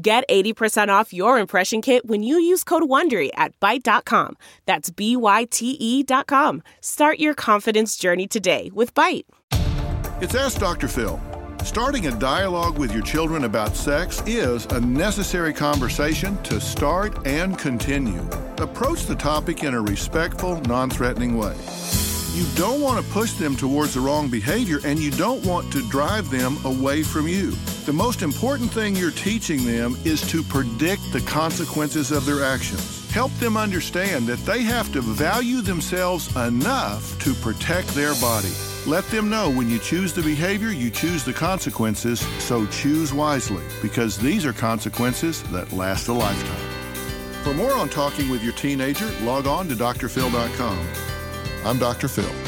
Get 80% off your impression kit when you use code WONDERY at Byte.com. That's B-Y-T-E dot com. Start your confidence journey today with Byte. It's Ask Dr. Phil. Starting a dialogue with your children about sex is a necessary conversation to start and continue. Approach the topic in a respectful, non-threatening way. You don't want to push them towards the wrong behavior and you don't want to drive them away from you. The most important thing you're teaching them is to predict the consequences of their actions. Help them understand that they have to value themselves enough to protect their body. Let them know when you choose the behavior, you choose the consequences, so choose wisely because these are consequences that last a lifetime. For more on talking with your teenager, log on to drphil.com. I'm Dr. Phil.